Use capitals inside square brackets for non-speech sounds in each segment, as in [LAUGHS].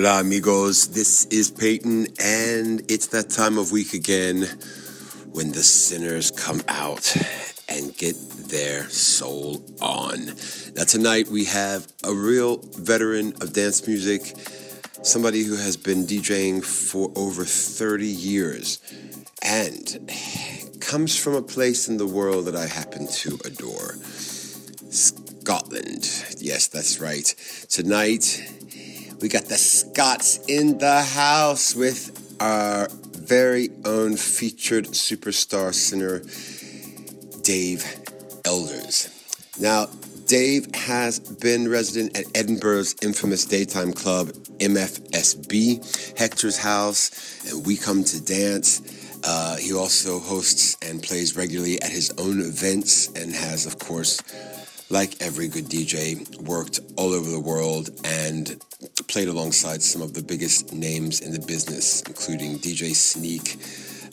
Hola, amigos. This is Peyton, and it's that time of week again when the sinners come out and get their soul on. Now, tonight we have a real veteran of dance music, somebody who has been DJing for over 30 years and comes from a place in the world that I happen to adore Scotland. Yes, that's right. Tonight, we got the Scots in the house with our very own featured superstar singer, Dave Elders. Now, Dave has been resident at Edinburgh's infamous daytime club, MFSB, Hector's House, and We Come to Dance. Uh, he also hosts and plays regularly at his own events and has, of course, like every good DJ, worked all over the world and played alongside some of the biggest names in the business, including DJ Sneak,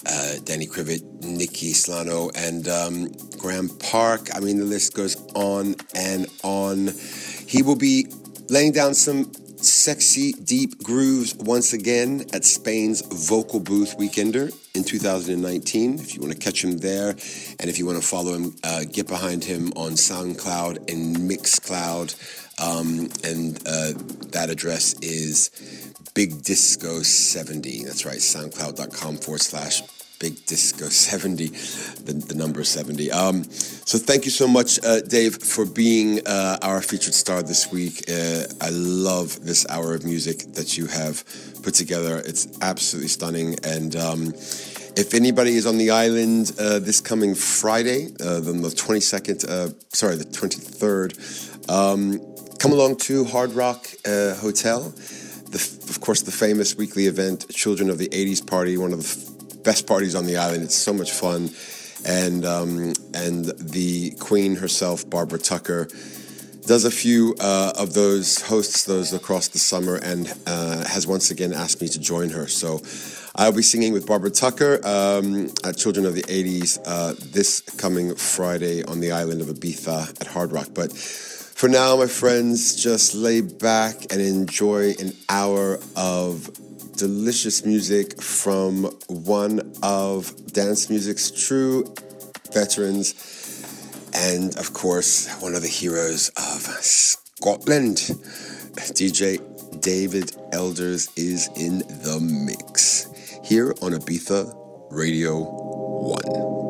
uh, Danny Krivit, Nicky Siano, and um, Graeme Park. I mean, the list goes on and on. He will be laying down some sexy, deep grooves once again at Spain's Vocal Booth Weekender in 2019. If you want to catch him there, and if you want to follow him, uh, get behind him on SoundCloud and Mixcloud. Um, and uh, that address is Big Disco 70. That's right, soundcloud.com forward slash Big Disco [LAUGHS] 70, the, the number 70. Um, so thank you so much, uh, Dave, for being uh, our featured star this week. Uh, I love this hour of music that you have put together. It's absolutely stunning. And um, if anybody is on the island uh, this coming Friday, uh, the 22nd, uh, sorry, the 23rd, um, come along to Hard Rock Hotel. The, of course, the famous weekly event, Children of the 80s Party, one of the best parties on the island. It's so much fun, and um, and the Queen herself, Barbara Tucker, does a few uh, of those, hosts those across the summer, and uh, has once again asked me to join her. So. I'll be singing with Barbara Tucker um, at Children of the 80s uh, this coming Friday on the island of Ibiza at Hard Rock. But for now, my friends, just lay back and enjoy an hour of delicious music from one of dance music's true veterans, and of course, one of the heroes of Scotland. DJ David Elders is in the mix here on Ibiza Radio 1.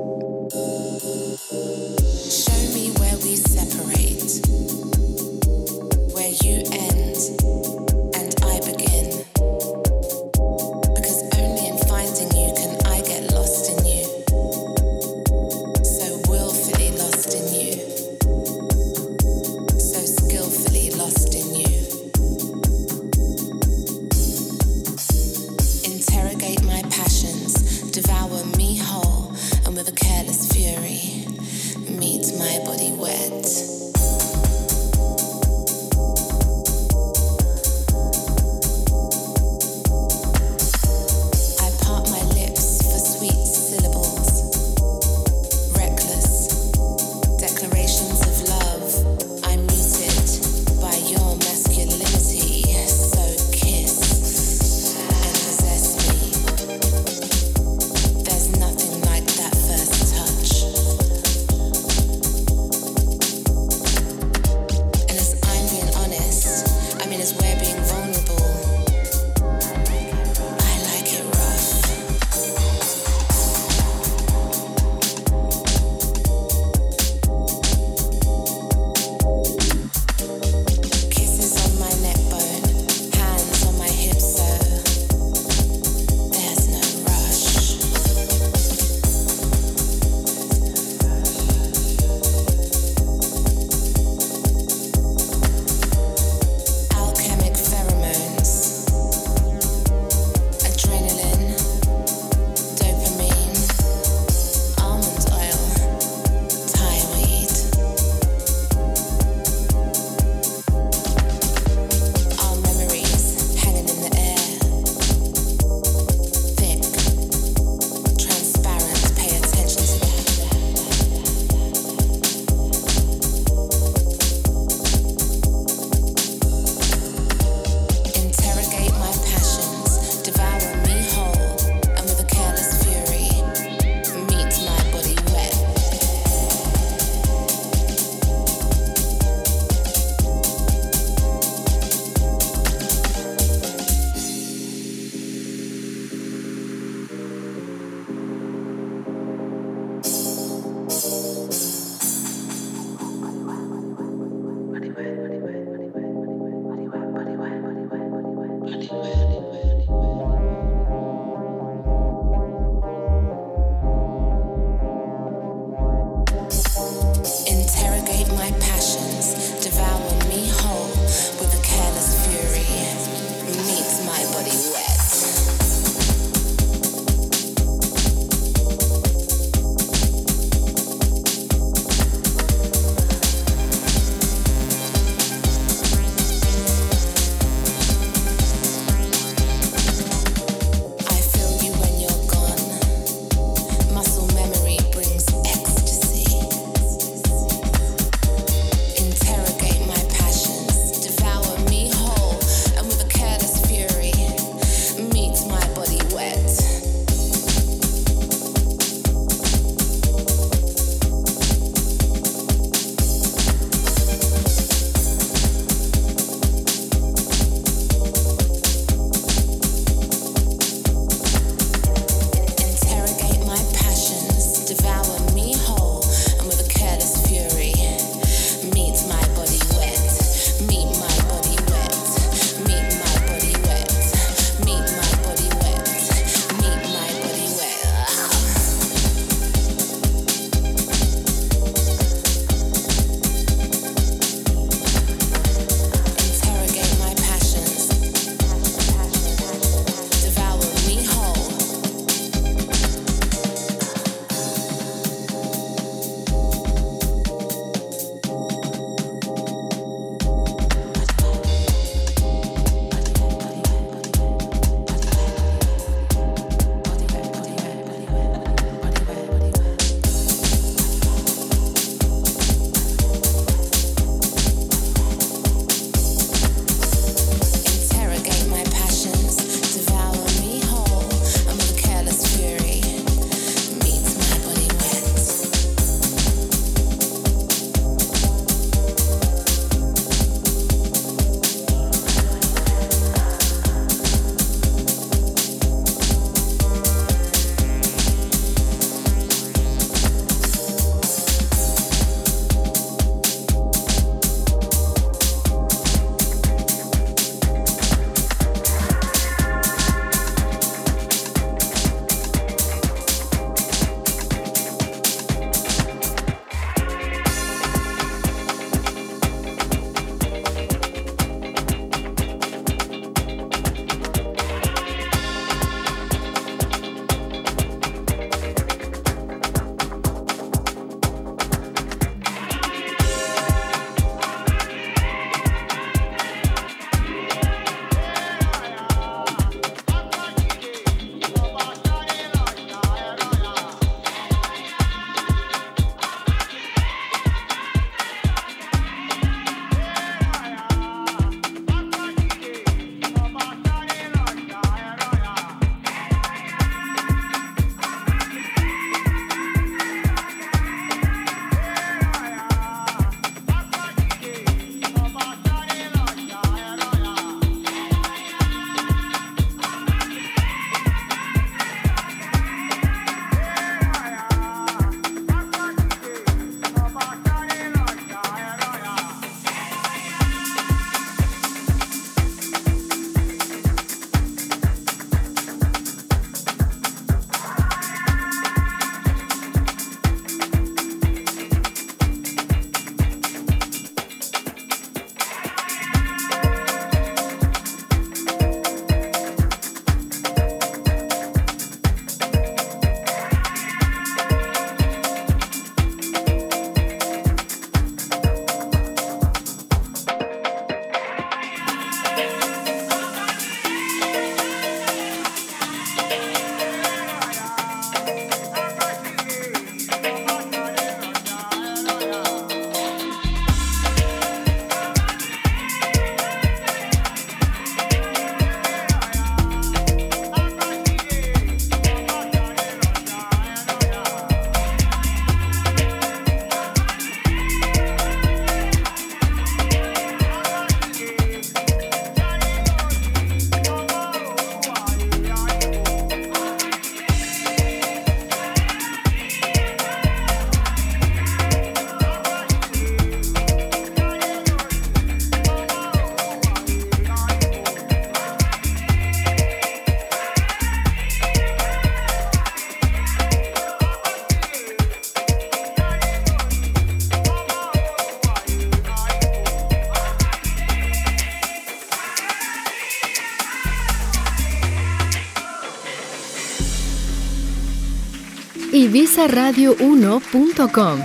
Y visaradio1.com.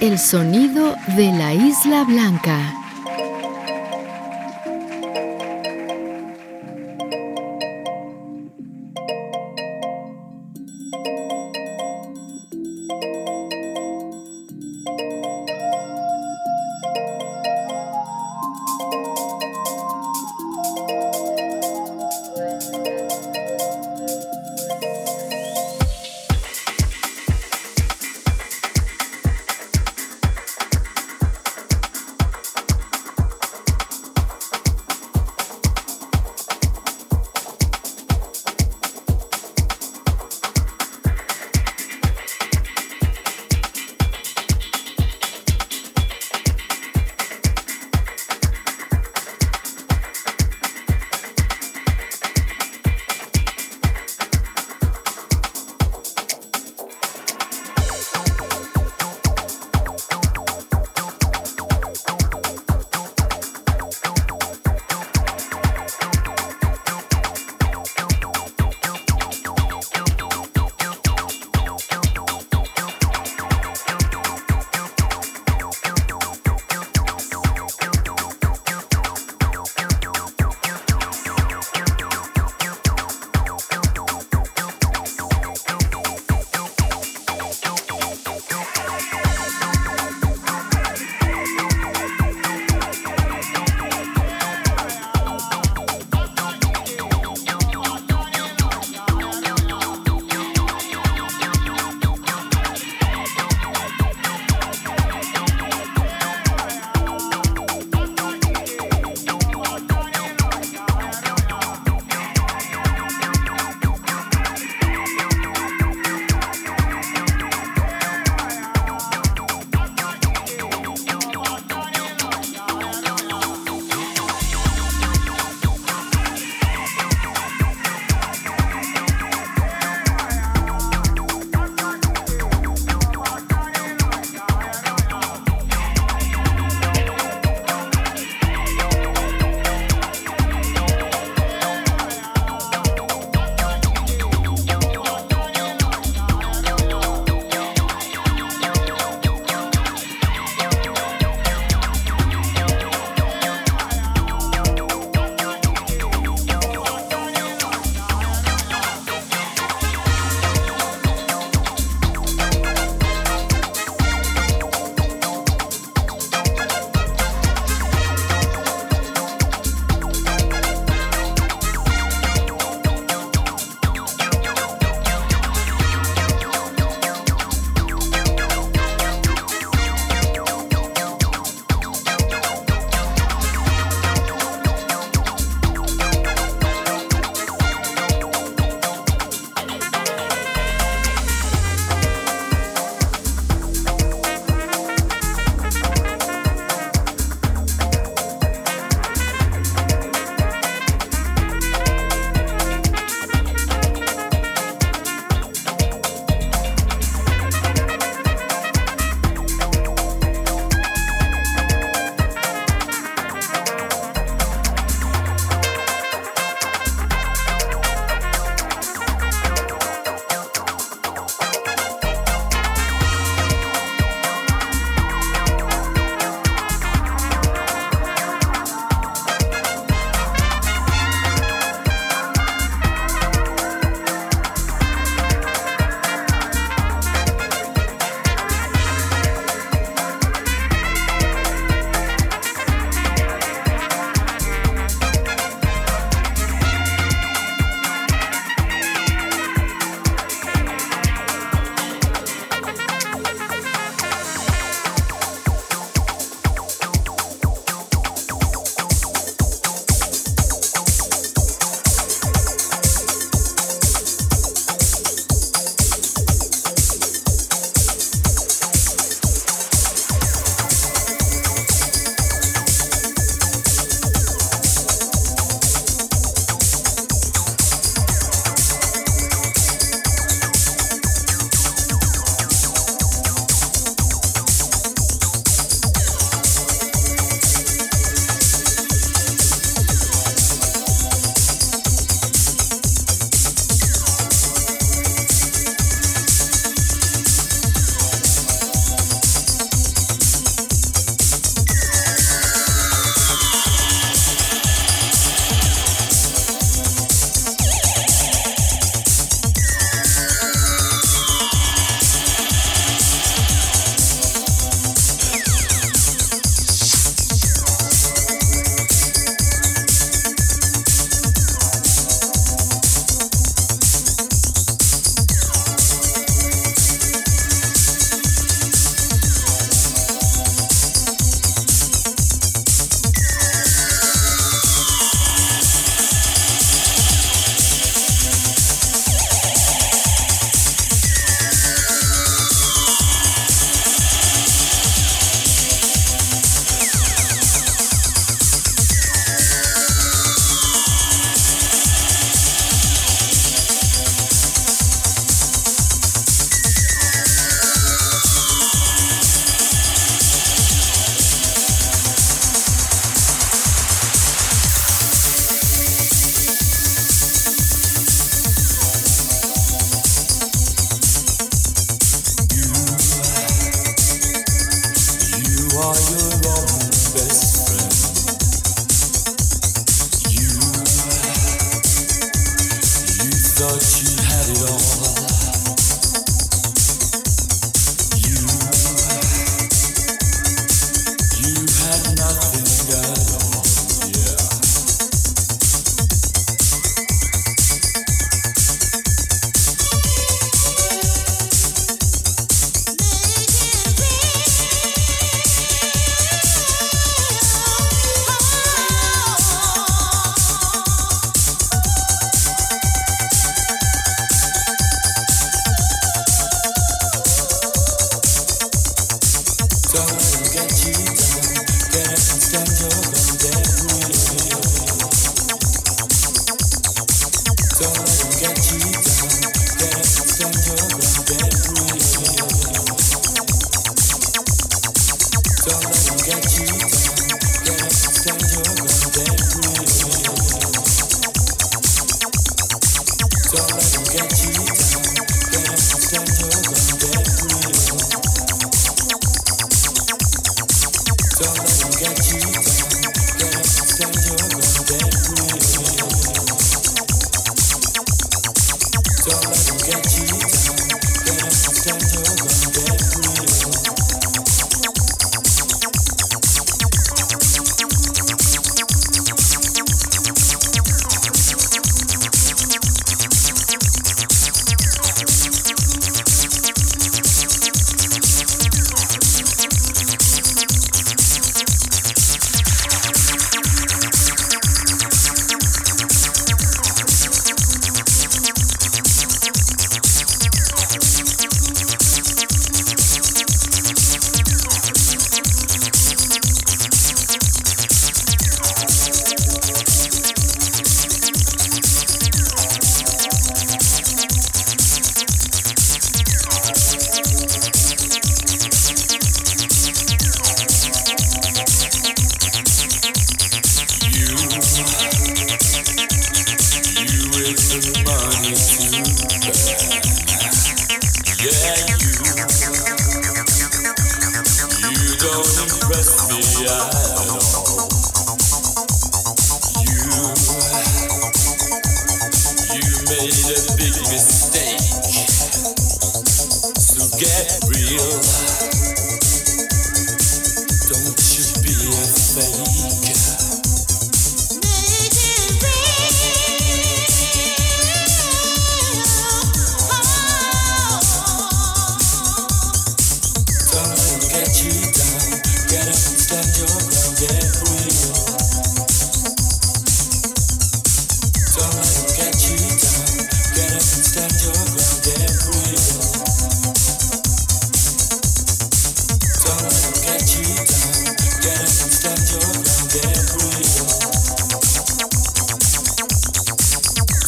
El sonido de la Isla Blanca.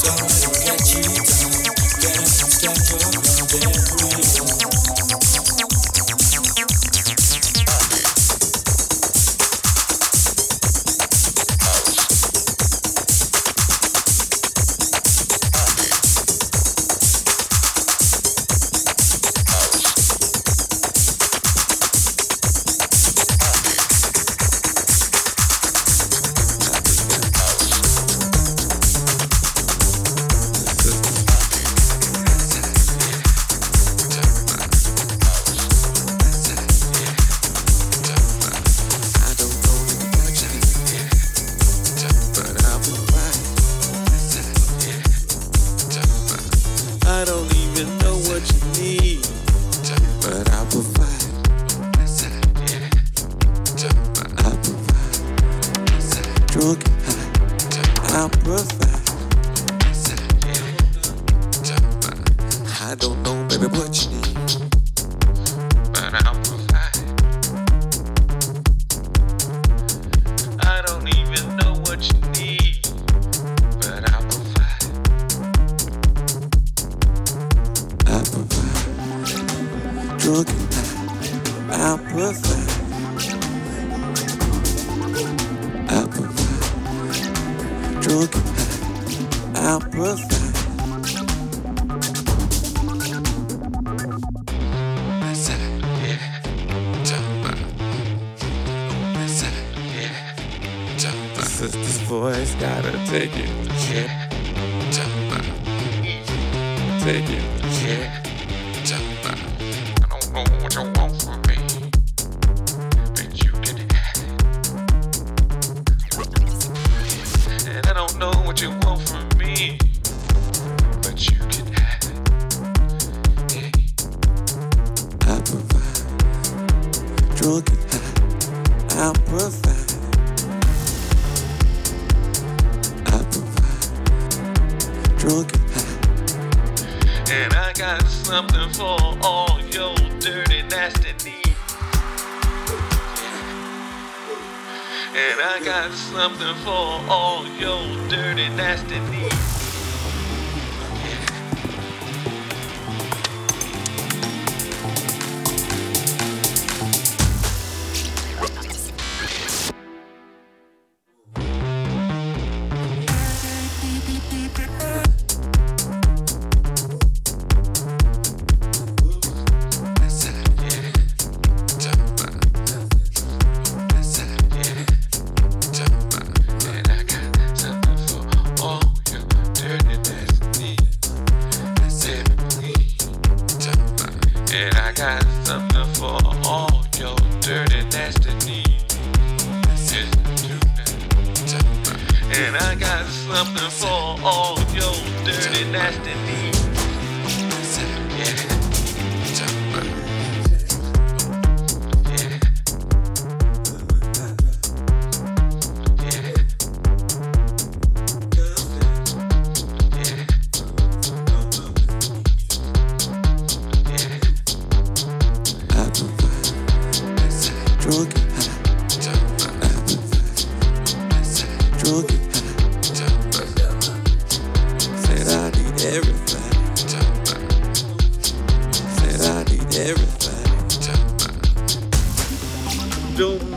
And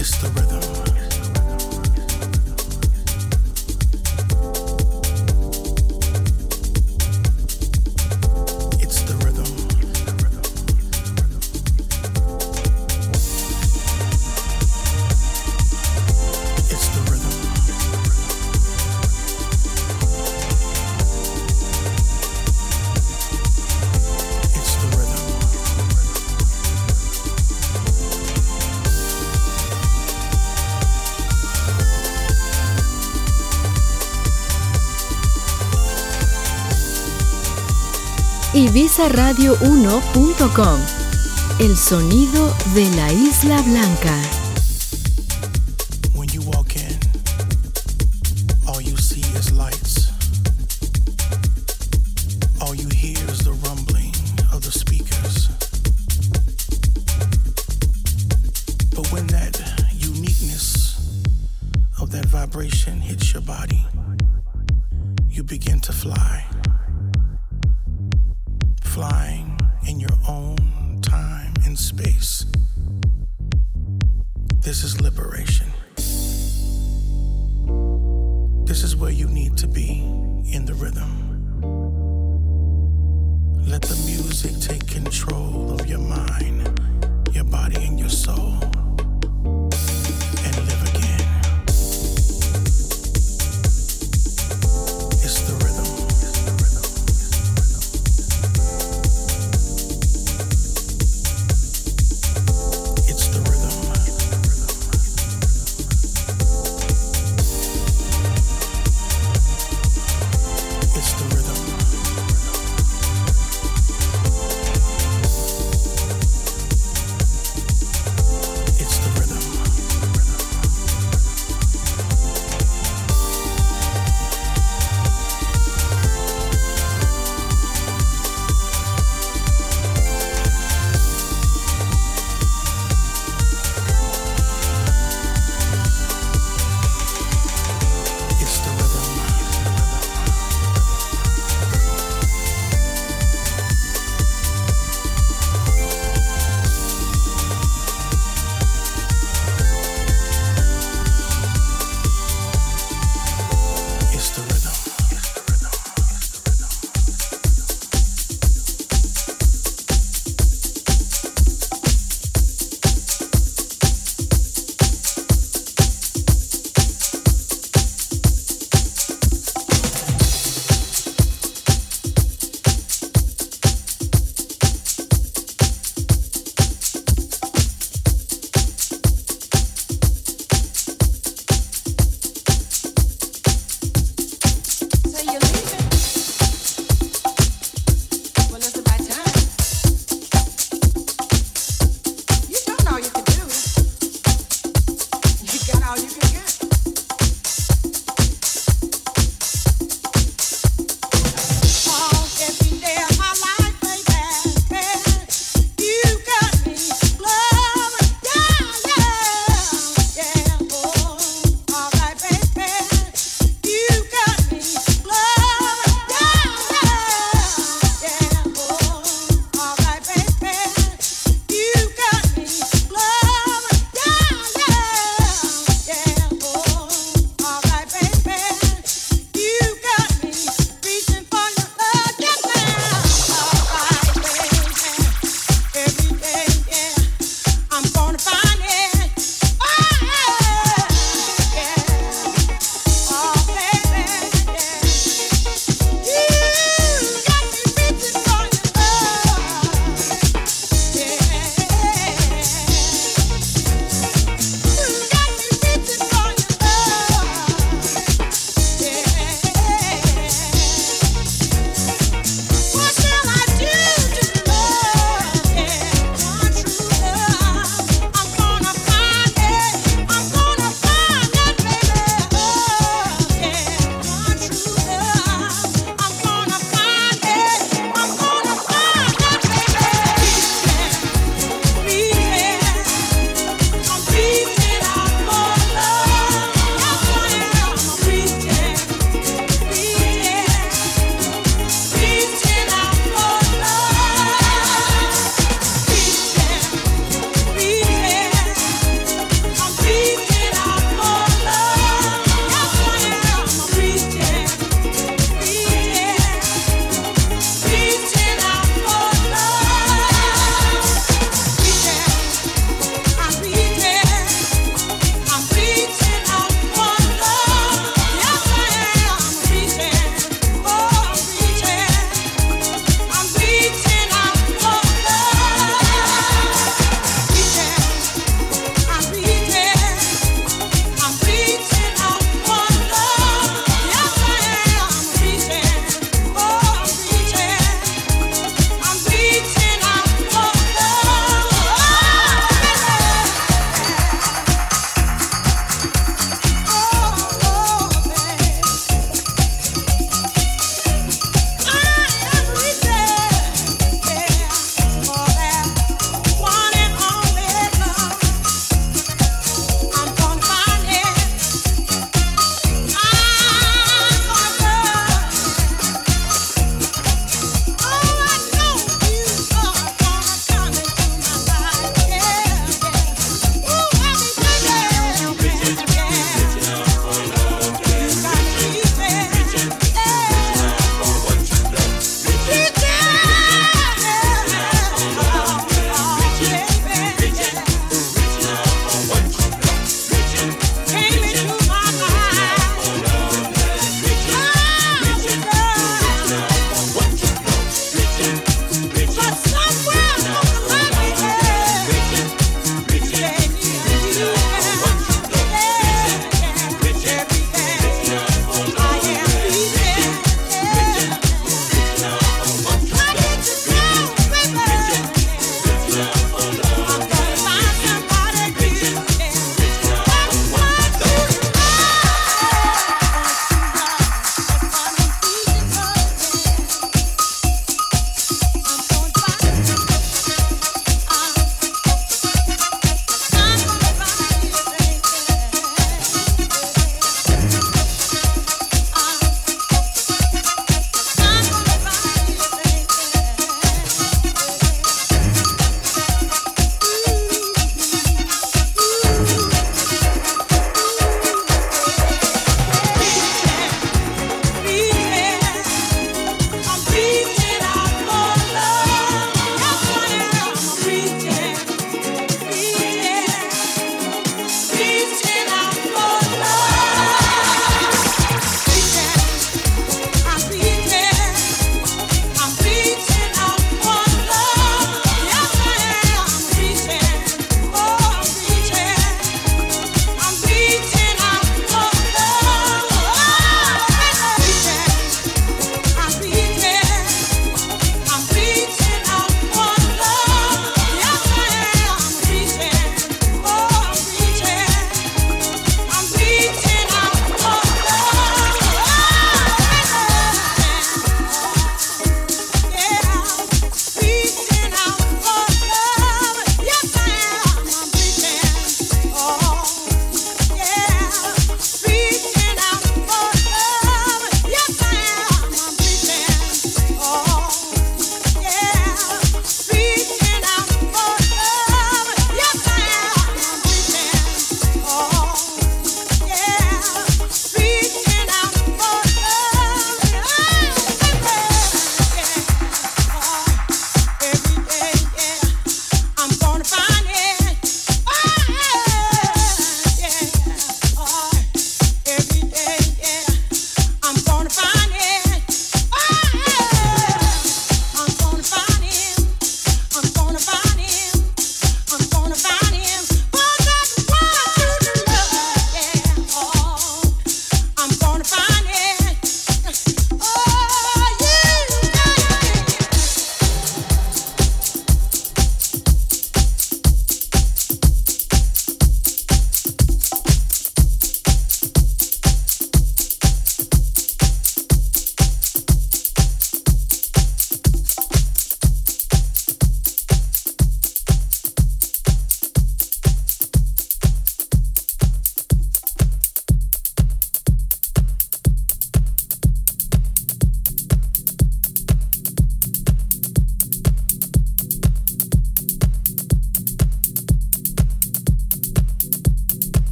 It's the rhythm. visaradio1.com El sonido de la Isla Blanca.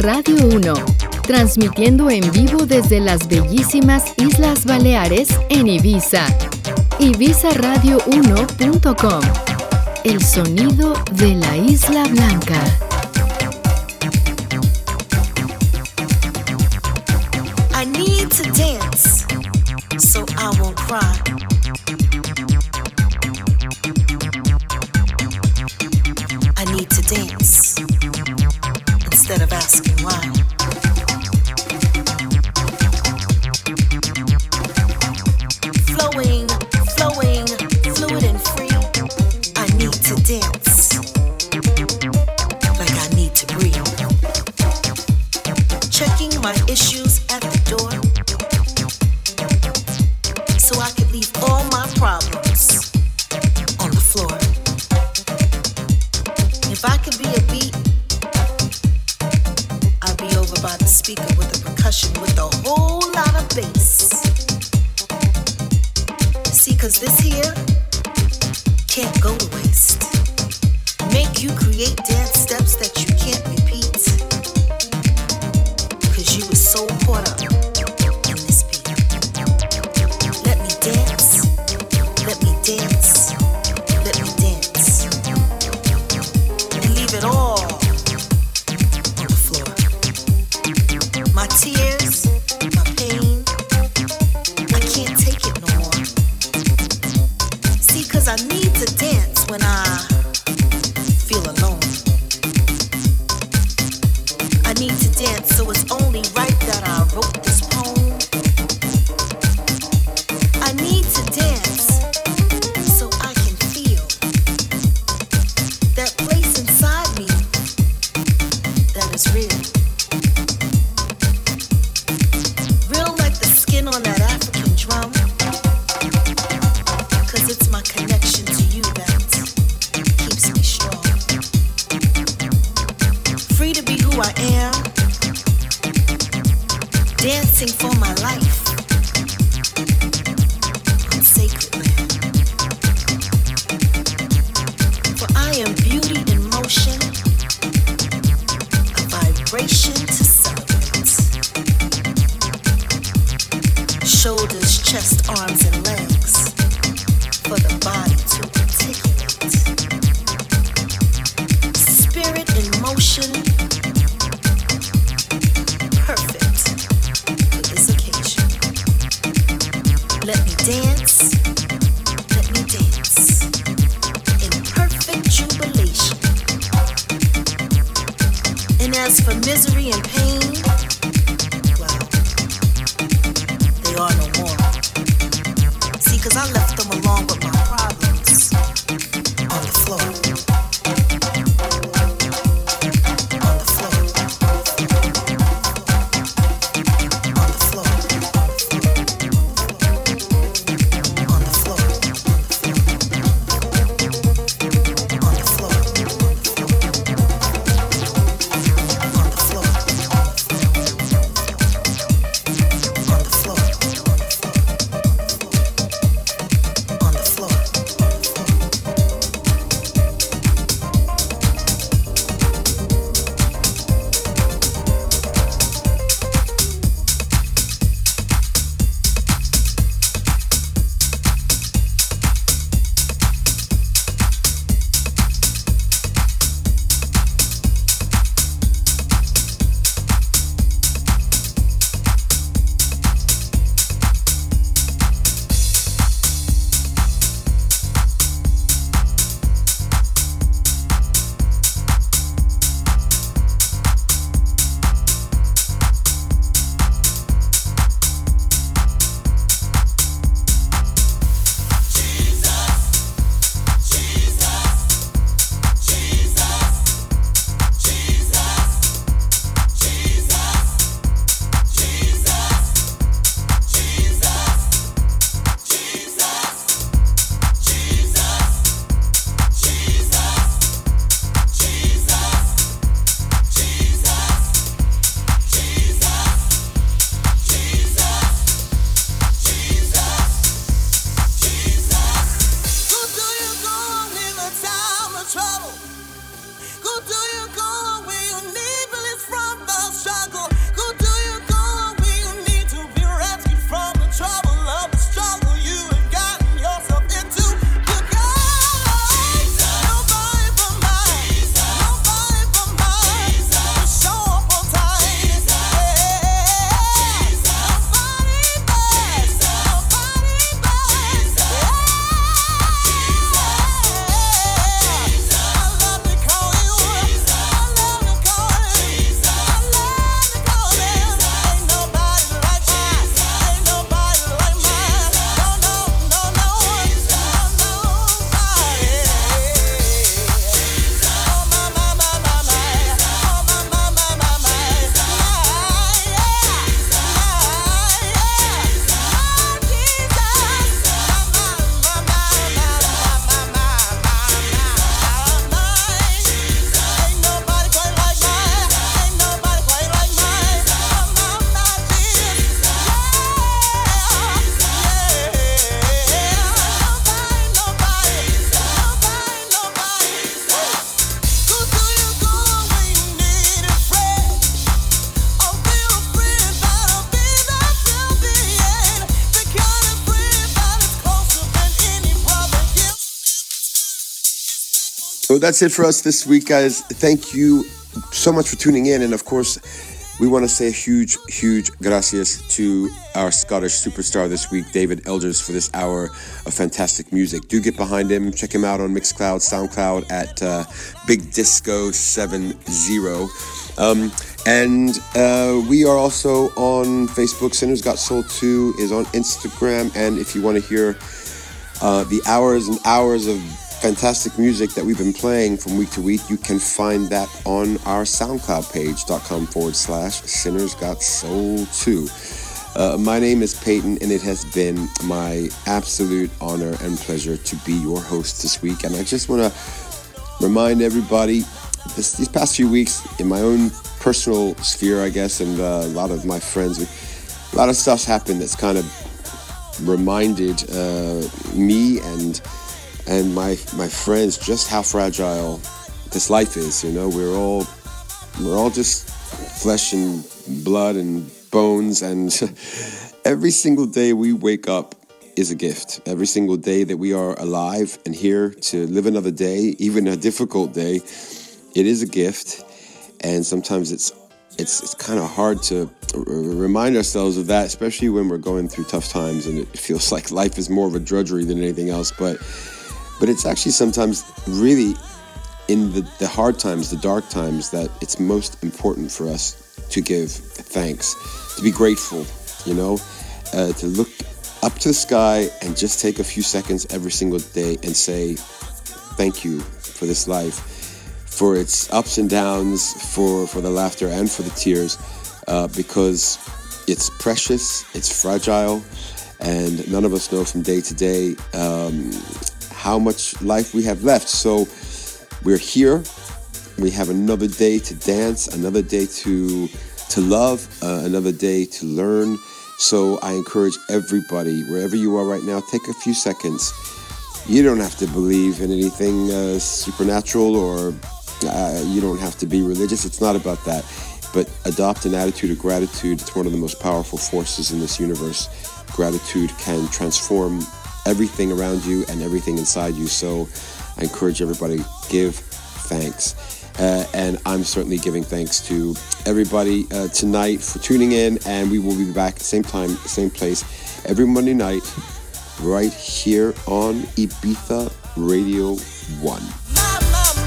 Radio 1, transmitiendo en vivo desde las bellísimas Islas Baleares en Ibiza. Ibizaradio1.com. El sonido de la Isla Blanca. That's it for us this week, guys. Thank you so much for tuning in. And of course, we want to say a huge, huge gracias to our Scottish superstar this week, David Elders, for this hour of fantastic music. Do get behind him. Check him out on Mixcloud, SoundCloud at uh, Big Disco 70. Um, and uh, we are also on Facebook. Sinners Got Soul Too is on Instagram. And if you want to hear uh, the hours and hours of fantastic music that we've been playing from week to week, you can find that on our SoundCloud page.com forward slash Sinners Got Soul Too. Uh, my name is Peyton, and it has been my absolute honor and pleasure to be your host this week. And I just want to remind everybody this, these past few weeks in my own personal sphere, I guess, and uh, a lot of my friends, a lot of stuff's happened that's kind of reminded uh, me and and my my friends just how fragile this life is. You know, we're all we're all just flesh and blood and bones, and [LAUGHS] every single day we wake up is a gift. Every single day that we are alive and here to live another day, even a difficult day, it is a gift. And sometimes it's it's it's kind of hard to r- remind ourselves of that, especially when we're going through tough times and it feels [LAUGHS] like life is more of a drudgery than anything else. But but it's actually sometimes really in the, the hard times, the dark times, that it's most important for us to give thanks, to be grateful, you know, uh, to look up to the sky and just take a few seconds every single day and say, thank you for this life, for its ups and downs, for, for the laughter and for the tears, uh, because it's precious, it's fragile, and none of us know from day to day um, how much life we have left. So we're here. We have another day to dance, another day to to love, uh, another day to learn. So I encourage everybody, wherever you are right now, take a few seconds. You don't have to believe in anything uh, supernatural or uh, you don't have to be religious. It's not about that. But adopt an attitude of gratitude. It's one of the most powerful forces in this universe. Gratitude can transform everything around you and everything inside you. So I encourage everybody give thanks. Uh, and I'm certainly giving thanks to everybody uh, tonight for tuning in. And we will be back same time, same place, every Monday night, right here on Ibiza Radio 1.